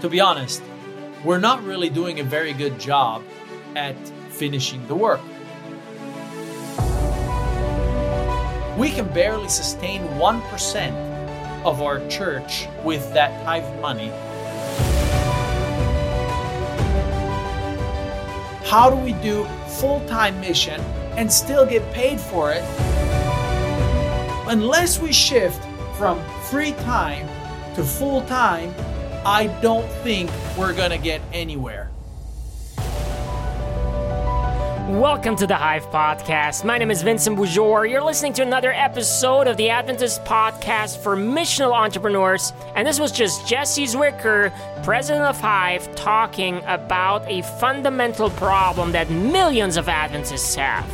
To be honest, we're not really doing a very good job at finishing the work. We can barely sustain 1% of our church with that type of money. How do we do full time mission and still get paid for it? Unless we shift from free time to full time, I don't think we're going to get anywhere. Welcome to the Hyve Podcast. My name is Vincent Boujor. You're listening to another episode of the Adventist Podcast for Missional Entrepreneurs. And this was just Jesse Zwiker, president of Hyve, talking about a fundamental problem that millions of Adventists have.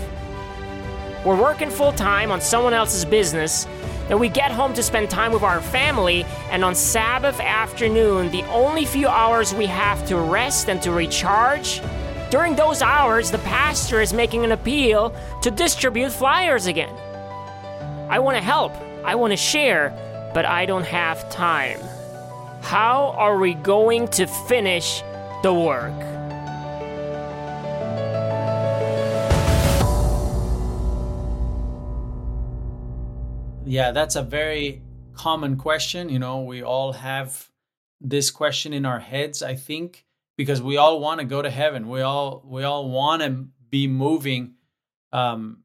We're working full time on someone else's business, we get home to spend time with our family, and on Sabbath afternoon, the only few hours we have to rest and to recharge during those hours, the pastor is making an appeal to distribute flyers again. I want to help, I want to share, but I don't have time. How are we going to finish the work? Yeah, that's a very common question. You know, we all have this question in our heads, I think because we all want to go to heaven. We all we all want to be moving um,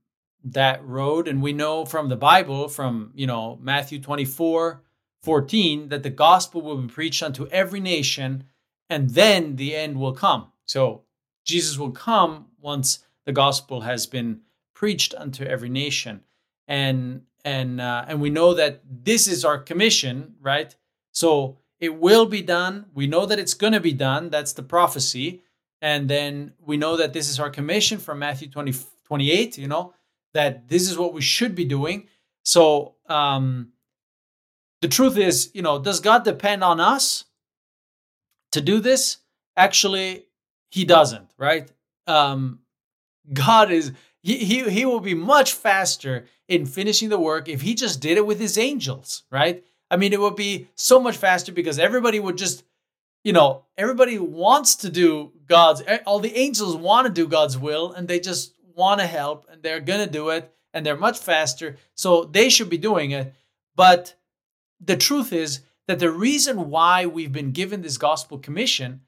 that road, and we know from the Bible, from you know Matthew 24, 14, that the gospel will be preached unto every nation, and then the end will come. So Jesus will come once the gospel has been preached unto every nation, and and uh, and we know that this is our commission, right? So it will be done. We know that it's going to be done. That's the prophecy. And then we know that this is our commission from Matthew 20, 28, you know, that this is what we should be doing. So um, the truth is, you know, does God depend on us to do this? Actually, he doesn't, right? Um, God is, he, he, he will be much faster in finishing the work if he just did it with his angels, right? I mean, it would be so much faster because everybody would just, you know, everybody wants to do God's, all the angels want to do God's will and they just want to help and they're going to do it and they're much faster. So they should be doing it. But the truth is that the reason why we've been given this gospel commission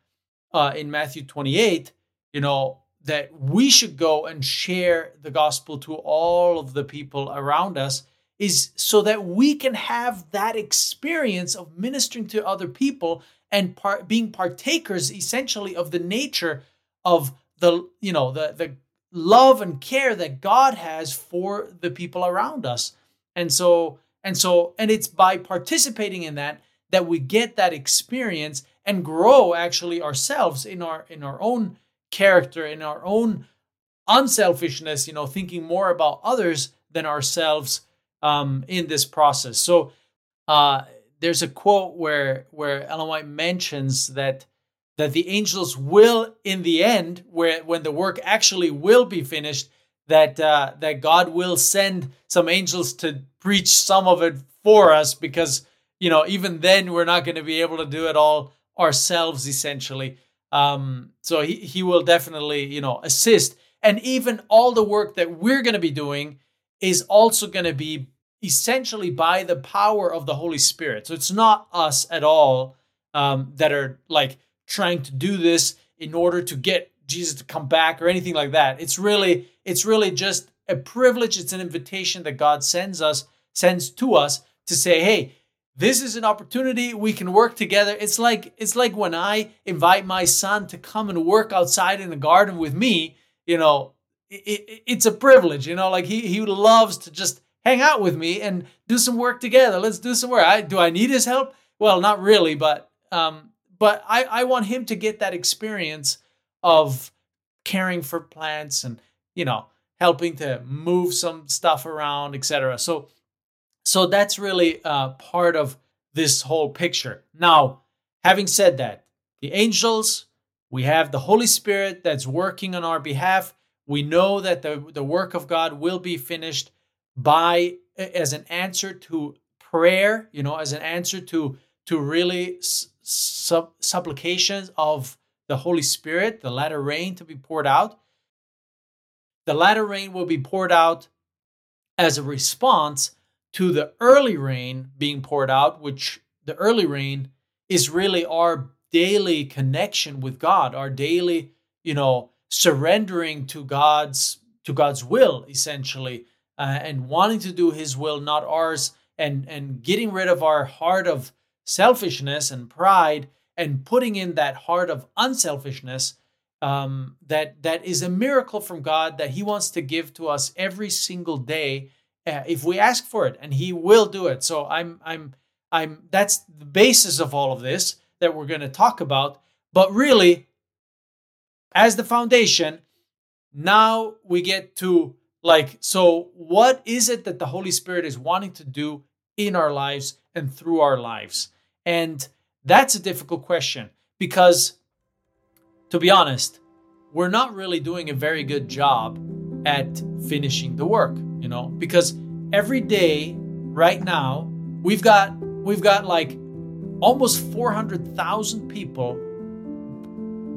uh, in Matthew 28, you know, that we should go and share the gospel to all of the people around us is so that we can have that experience of ministering to other people and par- being partakers essentially of the nature of the you know the the love and care that God has for the people around us. And so and so and it's by participating in that that we get that experience and grow actually ourselves in our in our own character in our own unselfishness, you know, thinking more about others than ourselves um, in this process. So uh, there's a quote where where Ellen White mentions that that the angels will, in the end, where when the work actually will be finished, that uh, that God will send some angels to preach some of it for us, because you know even then we're not going to be able to do it all ourselves, essentially. Um, so he he will definitely you know assist, and even all the work that we're going to be doing is also going to be essentially by the power of the Holy Spirit. So it's not us at all um, that are like trying to do this in order to get Jesus to come back or anything like that. It's really it's really just a privilege. It's an invitation that God sends us sends to us to say, hey. This is an opportunity we can work together. It's like it's like when I invite my son to come and work outside in the garden with me. You know, it, it, it's a privilege. You know, like he he loves to just hang out with me and do some work together. Let's do some work. I do I need his help? Well, not really, but um, but I, I want him to get that experience of caring for plants and you know helping to move some stuff around, etc. So so that's really uh, part of this whole picture. Now, having said that, the angels, we have the Holy Spirit that's working on our behalf. We know that the, the work of God will be finished by as an answer to prayer, you know, as an answer to to really sub- supplications of the Holy Spirit, the latter rain to be poured out. The latter rain will be poured out as a response to the early rain being poured out, which the early rain is really our daily connection with God, our daily, you know, surrendering to God's to God's will essentially, uh, and wanting to do His will, not ours, and and getting rid of our heart of selfishness and pride, and putting in that heart of unselfishness. Um, that that is a miracle from God that He wants to give to us every single day uh, if we ask for it, and He will do it. So I'm I'm I'm that's the basis of all of this that we're going to talk about. But really, as the foundation, now we get to like, so what is it that the Holy Spirit is wanting to do in our lives and through our lives? And that's a difficult question because, to be honest, we're not really doing a very good job at finishing the work, you know, because every day right now we've got we've got like almost 400,000 people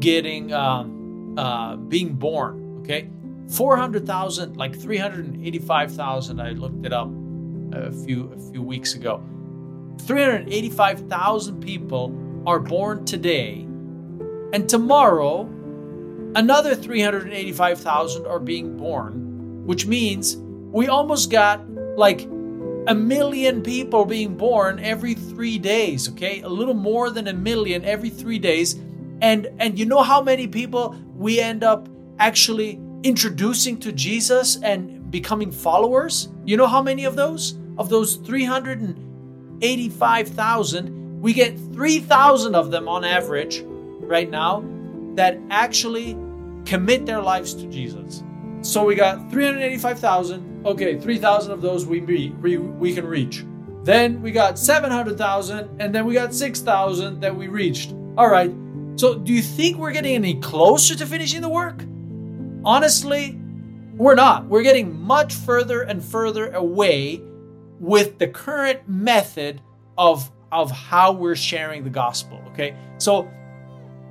getting um, uh, being born. Okay, 400,000, like 385,000. I looked it up a few a few weeks ago. 385,000 people are born today, and tomorrow another 385,000 are being born, which means we almost got like a million people being born every three days okay? A little more than a million every three days. And and you know how many people we end up actually introducing to jesus and becoming followers? You know how many of those? Of those 385000 we get 3000 of them on average right now that actually commit their lives to jesus. So we got 385000 Okay, 3,000 of those we, we, we can reach. Then we got 700,000, and then we got 6,000 that we reached. All right. So, do you think we're getting any closer to finishing the work? Honestly, we're not. We're getting much further and further away with the current method of, of how we're sharing the gospel. Okay. So,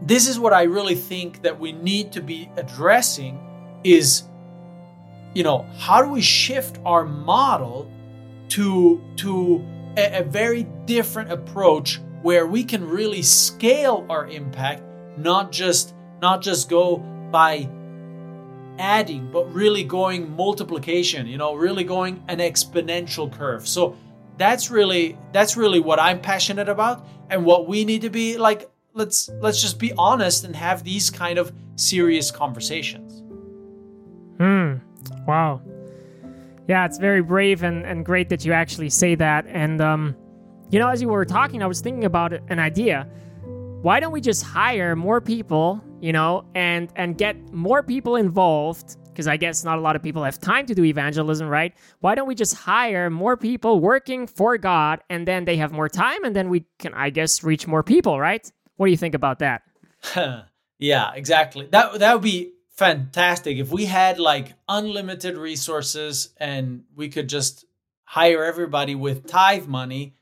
this is what I really think that we need to be addressing is you know, how do we shift our model to to a, a very different approach where we can really scale our impact, not just not just go by adding, but really going multiplication, you know, really going an exponential curve. So that's really that's really what I'm passionate about and what we need to be like let's let's just be honest and have these kind of serious conversations. Hmm. Wow. Yeah, it's very brave and, and great that you actually say that. And, um, you know, as you were talking, I was thinking about an idea. Why don't we just hire more people, you know, and and get more people involved? Because I guess not a lot of people have time to do evangelism, right? Why don't we just hire more people working for God, and then they have more time, and then we can, I guess, reach more people, right? What do you think about that? yeah, exactly. That that would be fantastic. If we had like unlimited resources and we could just hire everybody with tithe money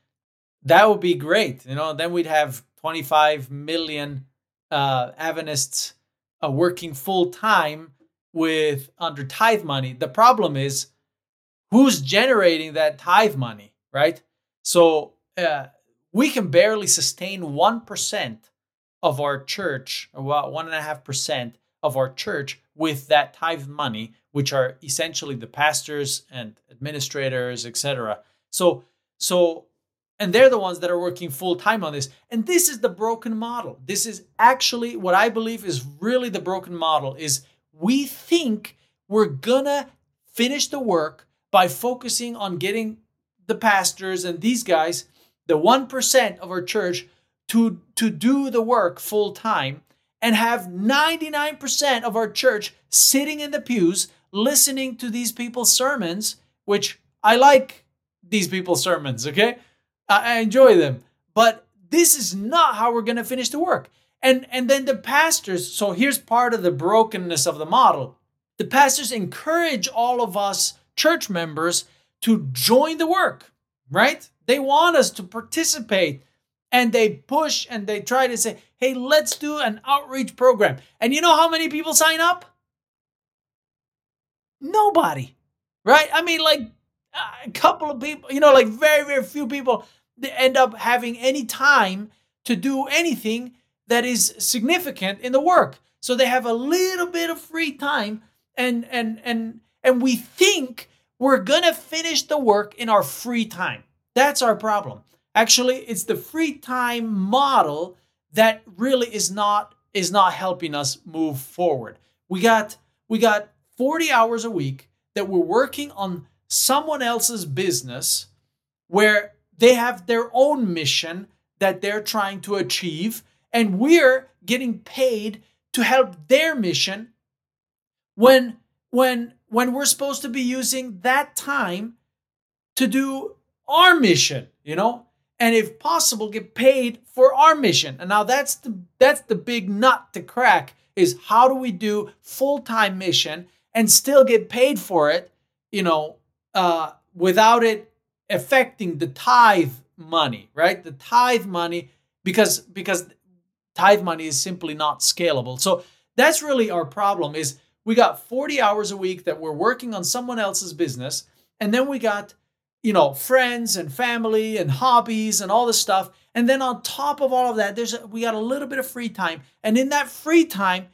that would be great you know? Then we'd have 25 million uh adventists uh, working full time with under tithe money. The problem is who's generating that tithe money right? So uh, we can barely sustain 1% of our church about 1.5% of our church with that tithe money, which are essentially the pastors and administrators, etc. So, so, and they're the ones that are working full time on this. And this is the broken model. This is actually what I believe is really the broken model. Is we think we're gonna finish the work by focusing on getting the pastors and these guys, the one percent of our church, to to do the work full time and have 99% of our church sitting in the pews listening to these people's sermons, which I like these people's sermons, okay? I enjoy them. But this is not how we're going to finish the work. And and then the pastors, so here's part of the brokenness of the model. The pastors encourage all of us church members to join the work, right? They want us to participate and they push and they try to say, hey, let's do an outreach program. And you know how many people sign up? Nobody, right? I mean, like a couple of people, you know, like very, very few people end up having any time to do anything that is significant in the work. So they have a little bit of free time and and and and we think we're going to finish the work in our free time. That's our problem. Actually, it's the free time model that really is not is not helping us move forward. We got we got 40 hours a week that we're working on someone else's business where they have their own mission that they're trying to achieve and we're getting paid to help their mission when when when we're supposed to be using that time to do our mission, you know? And if possible, get paid for our mission. And now that's the that's the big nut to crack is how do we do full-time mission and still get paid for it, you know, uh, without it affecting the tithe money, right? The tithe money, because because tithe money is simply not scalable. So that's really our problem is we got 40 hours a week that we're working on someone else's business and then we got you know friends and family and hobbies and all this stuff. And then on top of all of that there's a, we got a little bit of free time. And in that free time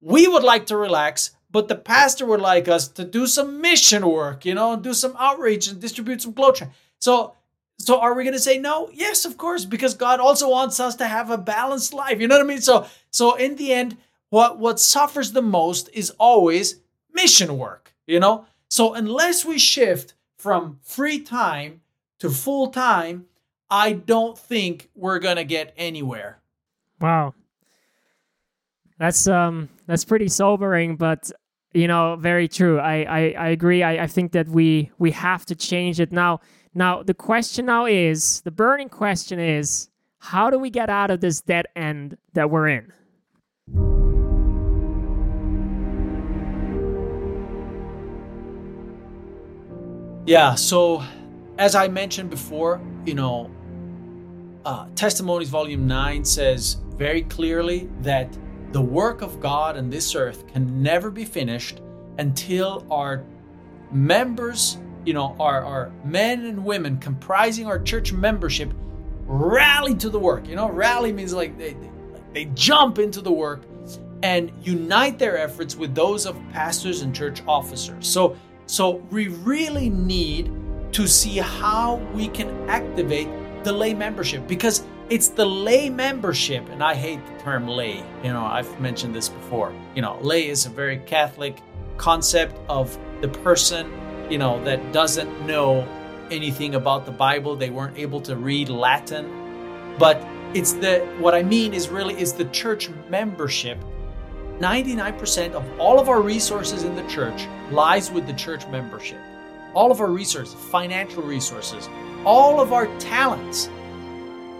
we would like to relax but the pastor would like us to do some mission work you know and do some outreach and distribute some clothes. So so are we going to say no? Yes of course because god also wants us to have a balanced life you know what i mean? So so in the end what what suffers the most is always mission work you know? So unless we shift from free time to full time i don't think we're going to get anywhere. Wow. That's um that's pretty sobering but you know very true. I i, I agree. I, I think that we we have to change it now. Now the question now is the burning question is how do we get out of this dead end that we're in Yeah, so as I mentioned before, you know, uh, Testimonies Volume 9 says very clearly that the work of God on this earth can never be finished until our members, you know, our, our men and women comprising our church membership rally to the work. You know, rally means like they, they, they jump into the work and unite their efforts with those of pastors and church officers. So so we really need to see how we can activate the lay membership because it's the lay membership, and I hate the term lay. You know, I've mentioned this before. You know, lay is a very Catholic concept of the person, you know, that doesn't know anything about the Bible. They weren't able to read Latin. But it's the what I mean is really is the church membership 99% of all of our resources in the church lies with the church membership. All of our resources, financial resources, all of our talents,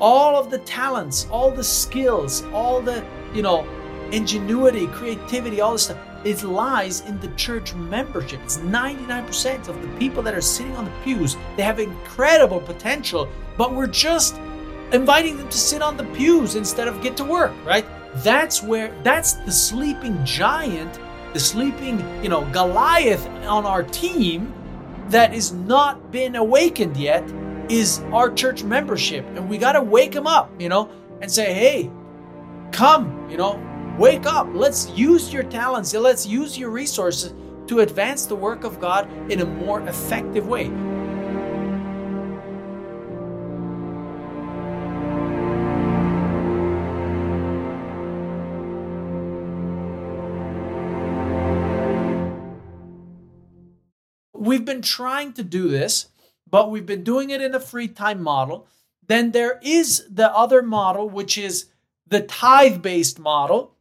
all of the talents, all the skills, all the, you know, ingenuity, creativity, all this stuff, it lies in the church membership. It's 99% of the people that are sitting on the pews. They have incredible potential, but we're just inviting them to sit on the pews instead of get to work, right? That's where that's the sleeping giant, the sleeping, you know, Goliath on our team that is not been awakened yet is our church membership. And we got to wake them up, you know, and say, "Hey, come, you know, wake up. Let's use your talents. Let's use your resources to advance the work of God in a more effective way." We've been trying to do this, but we've been doing it in a free time model. Then there is the other model, which is the tithe based model.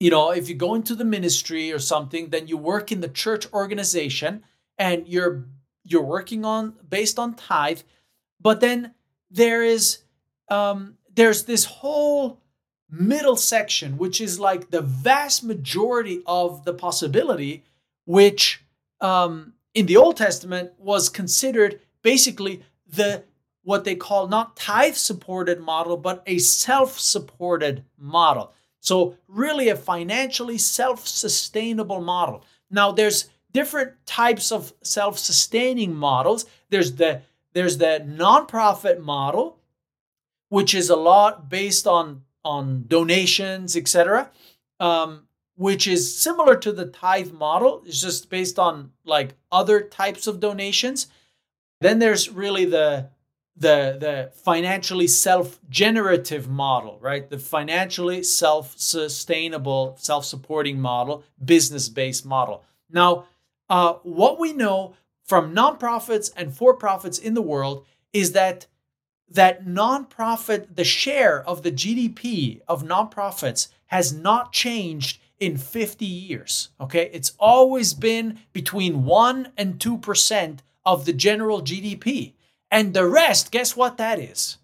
You know, if you go into the ministry or something, then you work in the church organization and you're you're working on based on tithe. But then there is um, there's this whole middle section, which is like the vast majority of the possibility, which um, in the Old Testament was considered basically the what they call not tithe supported model, but a self supported model. So, really, a financially self sustainable model. Now, there's different types of self sustaining models. There's the there's the nonprofit model, which is a lot based on on donations, etc. Um, which is similar to the tithe model. It's just based on like other types of donations. Then there's really the the the financially self-generative model, right? The financially self-sustainable, self-supporting model, business-based model. Now, uh, what we know from nonprofits and for-profits in the world is that that nonprofit, the share of the GDP of nonprofits has not changed in 50 years. Okay, it's always been between one and two percent of the general GDP. And the rest, guess what that is?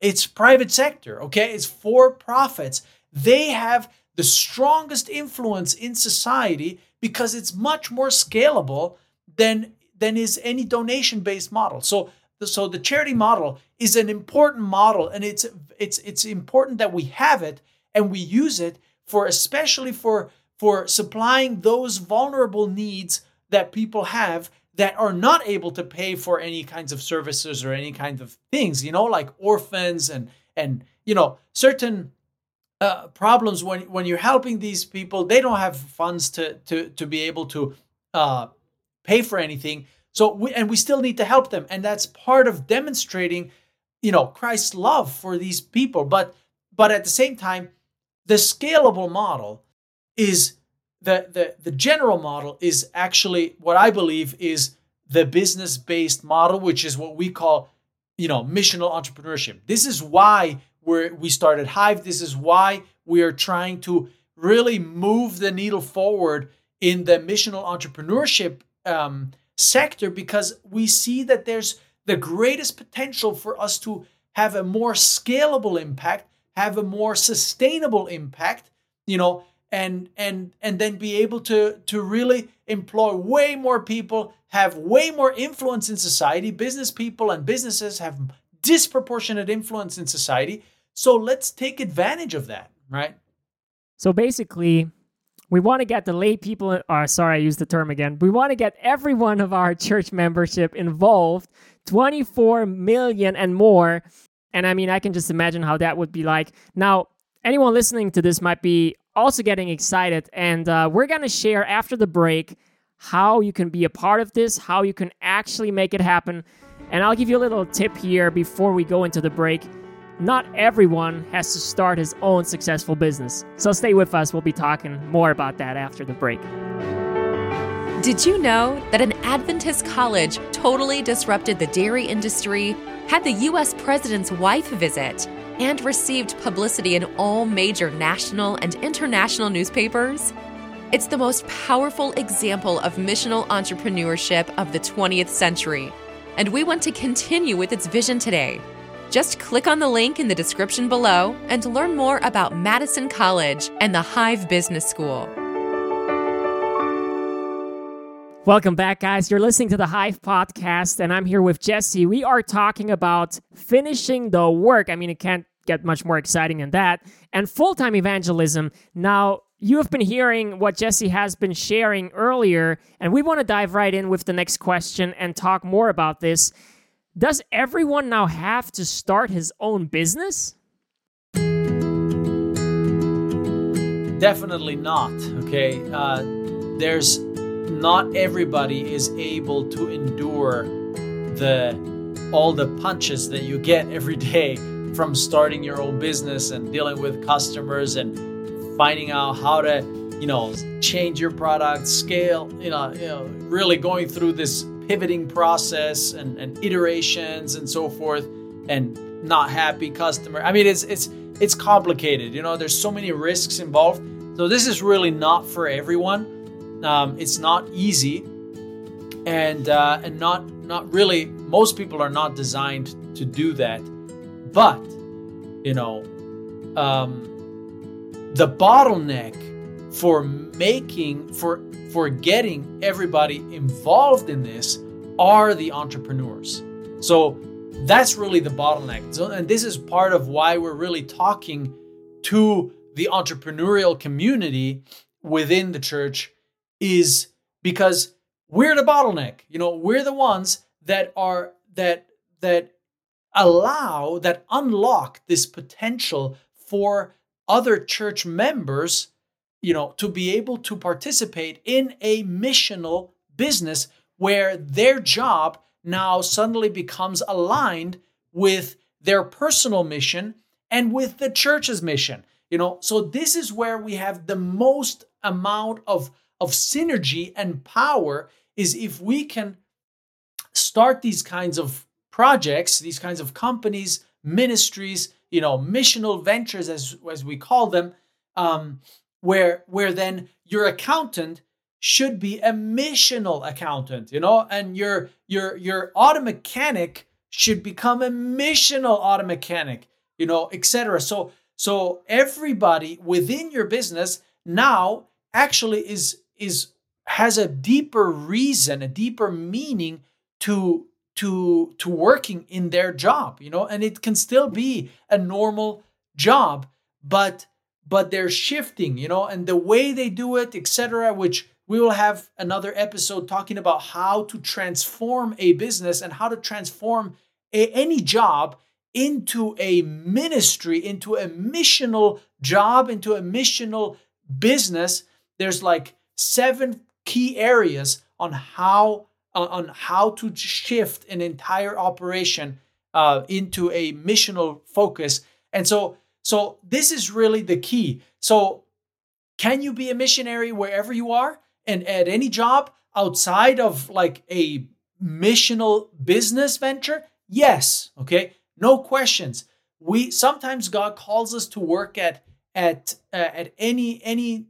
It's private sector, okay? It's for profits. They have the strongest influence in society because it's much more scalable than than is any donation based model. So so the charity model is an important model and it's it's it's important that we have it and we use it for especially for for supplying those vulnerable needs that people have that are not able to pay for any kinds of services or any kind of things, you know, like orphans and and you know certain uh, problems when when you're helping these people, they don't have funds to to to be able to uh, pay for anything. So we, and we still need to help them, and that's part of demonstrating, you know, Christ's love for these people. But but at the same time, the scalable model is the, the, the general model is actually what I believe is the business based model, which is what we call, you know, missional entrepreneurship. This is why we we started Hyve. This is why we are trying to really move the needle forward in the missional entrepreneurship um, sector because we see that there's the greatest potential for us to have a more scalable impact, have a more sustainable impact, you know, and and and then be able to to really employ way more people have way more influence in society. Business people and businesses have disproportionate influence in society. So let's take advantage of that right? So basically we want to get the lay people or uh, sorry i used the term again. We want to get every one of our church membership involved 24 million and more and i mean i can just imagine how that would be like now anyone listening to this might be also getting excited. And uh, we're going to share after the break how you can be a part of this, how you can actually make it happen. And I'll give you a little tip here before we go into the break. Not everyone has to start his own successful business. So stay with us. We'll be talking more about that after the break. Did you know that an Adventist college totally disrupted the dairy industry, had the U.S. president's wife visit, and received publicity in all major national and international newspapers. It's the most powerful example of missional entrepreneurship of the 20th century, and we want to continue with its vision today. Just click on the link in the description below and learn more about Madison College and the Hyve Business School. Welcome back, guys. You're listening to the Hyve podcast, and I'm here with Jesse. We are talking about finishing the work. I mean, it can't get much more exciting than that. And full time evangelism. Now, you have been hearing what Jesse has been sharing earlier, and we want to dive right in with the next question and talk more about this. Does everyone now have to start his own business? Definitely not. Okay. Uh, there's not everybody is able to endure the all the punches that you get every day from starting your own business and dealing with customers and finding out how to you know change your product scale you know you know really going through this pivoting process and, and iterations and so forth and not happy customer. I mean it's it's it's complicated you know there's so many risks involved. So this is really not for everyone um, it's not easy and uh, and not not really most people are not designed to do that but, you know, um, the bottleneck for making, for, for getting everybody involved in this are the entrepreneurs. So that's really the bottleneck. So, and this is part of why we're really talking to the entrepreneurial community within the church is because we're the bottleneck. You know, we're the ones that are that that allow that unlock this potential for other church members, you know, to be able to participate in a missional business where their job now suddenly becomes aligned with their personal mission and with the church's mission. You know, so this is where we have the most amount of of synergy and power is if we can start these kinds of projects, these kinds of companies, ministries, you know, missional ventures as as we call them, um, where where then your accountant should be a missional accountant, you know, and your your your auto mechanic should become a missional auto mechanic, you know, etc. So so everybody within your business now actually is is has a deeper reason, a deeper meaning to to to working in their job, you know, and it can still be a normal job, but but they're shifting, you know, and the way they do it, etc., which we will have another episode talking about how to transform a business and how to transform a, any job into a ministry, into a missional job, into a missional business. There's like seven key areas on how on how to shift an entire operation uh, into a missional focus. And so, so this is really the key. So, can you be a missionary wherever you are and at any job outside of like a missional business venture? Yes. Okay. No questions. We sometimes God calls us to work at at uh, at any any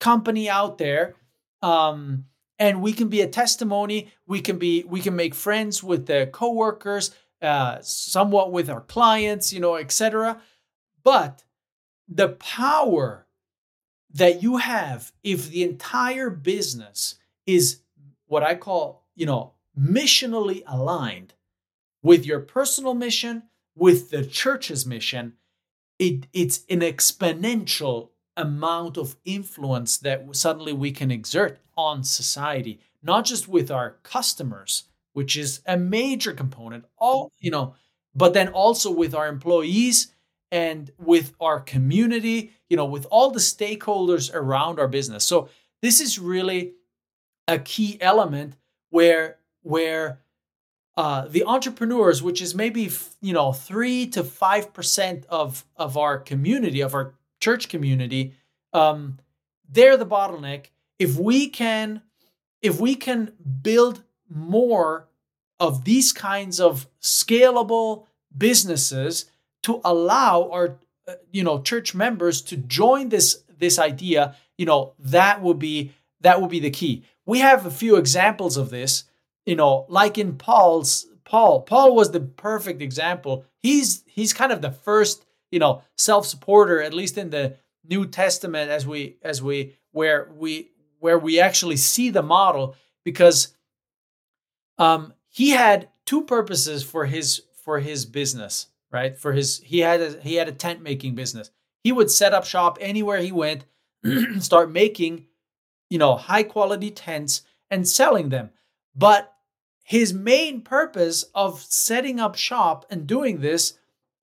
company out there um, and we can be a testimony. We can be we can make friends with the coworkers uh, somewhat with our clients you know etc but the power that you have if the entire business is what i call you know missionally aligned with your personal mission with the church's mission it, it's an exponential amount of influence that suddenly we can exert on society, not just with our customers, which is a major component, all, you know, but then also with our employees and with our community, you know, with all the stakeholders around our business. So this is really a key element where where uh, the entrepreneurs, which is maybe you know three to five percent of of our community, of our church community, um, they're the bottleneck. If we can, if we can build more of these kinds of scalable businesses to allow our, uh, you know, church members to join this this idea, you know, that would be that would be the key. We have a few examples of this, you know, like in Paul's Paul. Paul was the perfect example. He's he's kind of the first you know self-supporter at least in the new testament as we as we where we where we actually see the model because um he had two purposes for his for his business right? For his he had a he had a tent making business. He would set up shop anywhere he went start making you know high quality tents and selling them. But his main purpose of setting up shop and doing this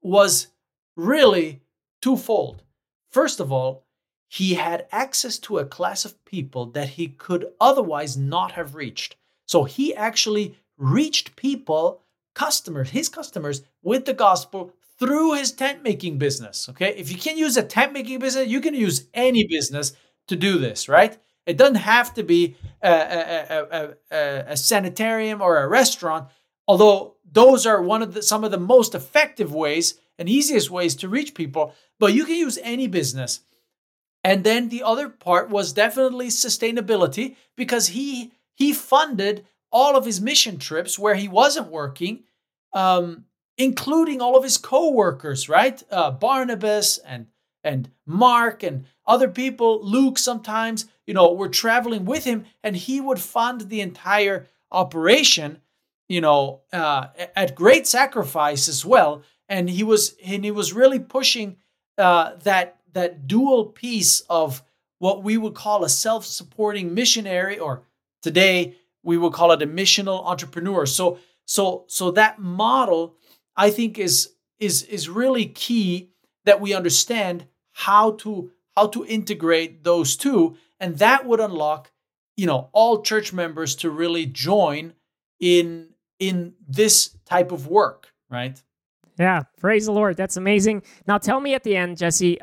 was really twofold. First of all, he had access to a class of people that he could otherwise not have reached. So he actually reached people, customers, his customers, with the gospel through his tent making business. Okay. If you can use a tent making business, you can use any business to do this, right? It doesn't have to be a, a, a, a sanitarium or a restaurant, although those are one of the, some of the most effective ways and easiest ways to reach people, but you can use any business. And then the other part was definitely sustainability because he he funded all of his mission trips where he wasn't working, um, including all of his co-workers, right? Uh, Barnabas and and Mark and other people, Luke sometimes, you know, were traveling with him and he would fund the entire operation, you know, uh, at great sacrifice as well. And he was and he was really pushing uh, that that dual piece of what we would call a self-supporting missionary, or today we would call it a missional entrepreneur. So so so that model, I think, is is is really key that we understand how to how to integrate those two, and that would unlock, you know, all church members to really join in in this type of work, right? Yeah, praise the Lord. That's amazing. Now tell me at the end, Jesse,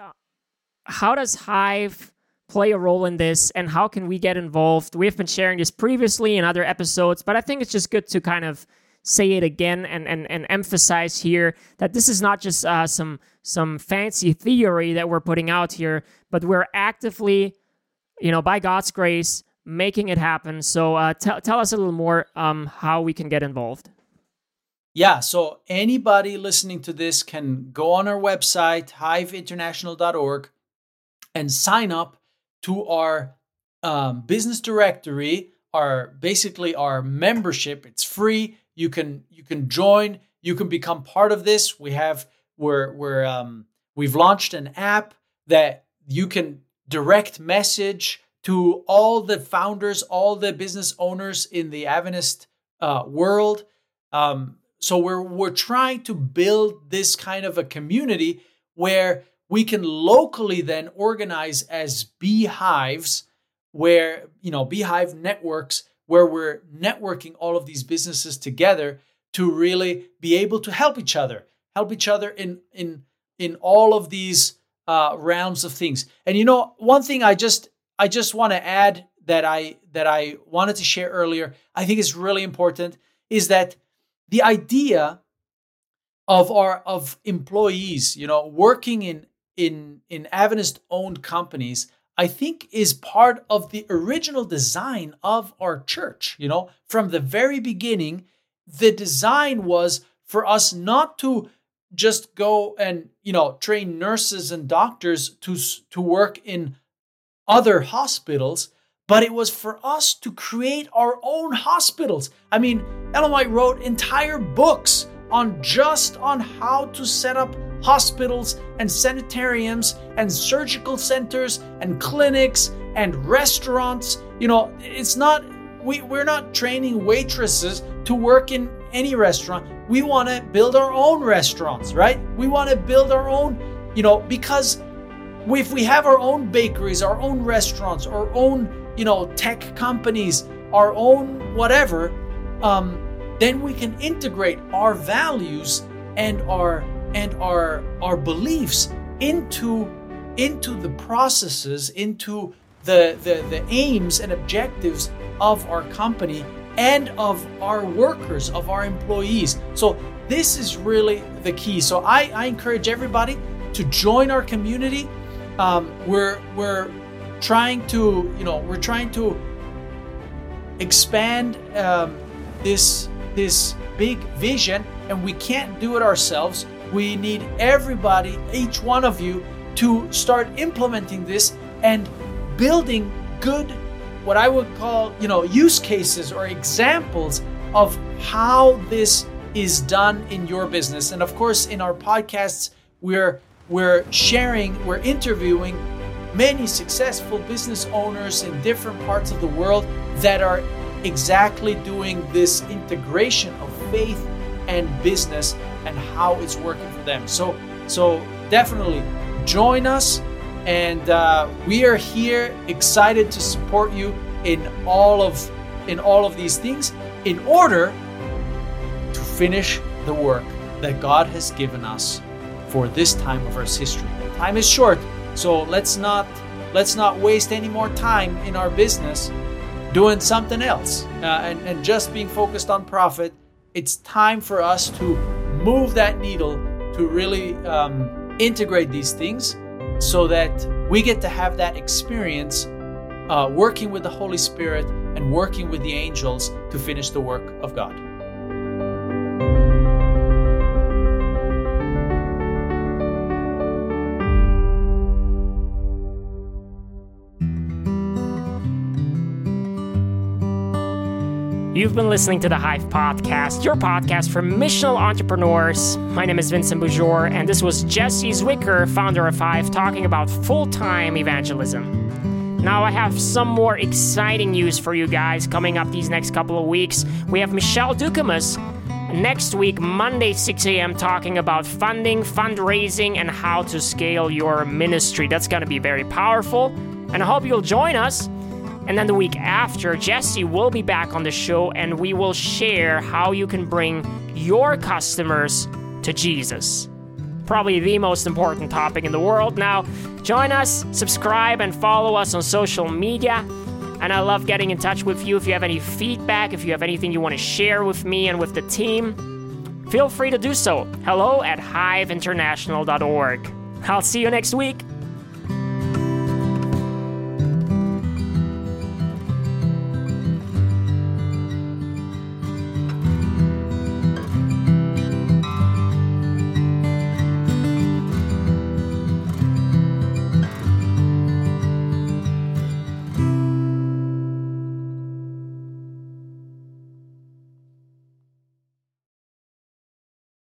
how does Hyve play a role in this and how can we get involved? We've been sharing this previously in other episodes, but I think it's just good to kind of say it again and and, and emphasize here that this is not just uh, some some fancy theory that we're putting out here, but we're actively, you know, by God's grace, making it happen. So uh, t- tell us a little more um, how we can get involved. Yeah, so anybody listening to this can go on our website, hyveinternational.org, and sign up to our um, business directory, our basically our membership. It's free. You can you can join. You can become part of this. We have we're we're um, we've launched an app that you can direct message to all the founders, all the business owners in the Adventist uh, world. Um, so we're we're trying to build this kind of a community where we can locally then organize as beehives where you know beehive networks where we're networking all of these businesses together to really be able to help each other help each other in in in all of these uh, realms of things. And you know one thing i just i just want to add that i that i wanted to share earlier i think is really important is that the idea of our of employees you know working in in in Adventist owned companies, I think is part of the original design of our church. You know, from the very beginning, the design was for us not to just go and you know train nurses and doctors to to work in other hospitals but it was for us to create our own hospitals i mean ellen white wrote entire books on just on how to set up hospitals and sanitariums and surgical centers and clinics and restaurants. You know, it's not we we're not training waitresses to work in any restaurant. We want to build our own restaurants, right? We want to build our own, you know, because if we have our own bakeries, our own restaurants, our own, you know, tech companies, our own whatever, um, then we can integrate our values and our and our our beliefs into into the processes into the, the the aims and objectives of our company and of our workers of our employees. So this is really the key. So i, I encourage everybody to join our community. Um, we're we're trying to you know we're trying to expand um, this this big vision and we can't do it ourselves we need everybody, each one of you, to start implementing this and building good, what I would call, you know, use cases or examples of how this is done in your business. And of course, in our podcasts, we're we're sharing, we're interviewing many successful business owners in different parts of the world that are exactly doing this integration of faith and business and how it's working for them. So, so definitely join us, and uh, we are here excited to support you in all of in all of these things in order to finish the work that God has given us for this time of Earth's history. Time is short, so let's not let's not waste any more time in our business doing something else uh, and, and just being focused on profit. It's time for us to move that needle to really um, integrate these things so that we get to have that experience uh, working with the Holy Spirit and working with the angels to finish the work of God. You've been listening to the Hyve Podcast, your podcast for missional entrepreneurs. My name is Vincent Boujor, and this was Jesse Zwiker, founder of Hyve, talking about full time evangelism. Now, I have some more exciting news for you guys coming up these next couple of weeks. We have Michelle Dukamus next week, Monday, 6 a.m., talking about funding, fundraising, and how to scale your ministry. That's going to be very powerful, and I hope you'll join us. And then the week after, Jesse will be back on the show and we will share how you can bring your customers to Jesus. Probably the most important topic in the world. Now, join us, subscribe, and follow us on social media. And I love getting in touch with you. If you have any feedback, if you have anything you want to share with me and with the team, feel free to do so. Hello at hyveinternational.org. I'll see you next week.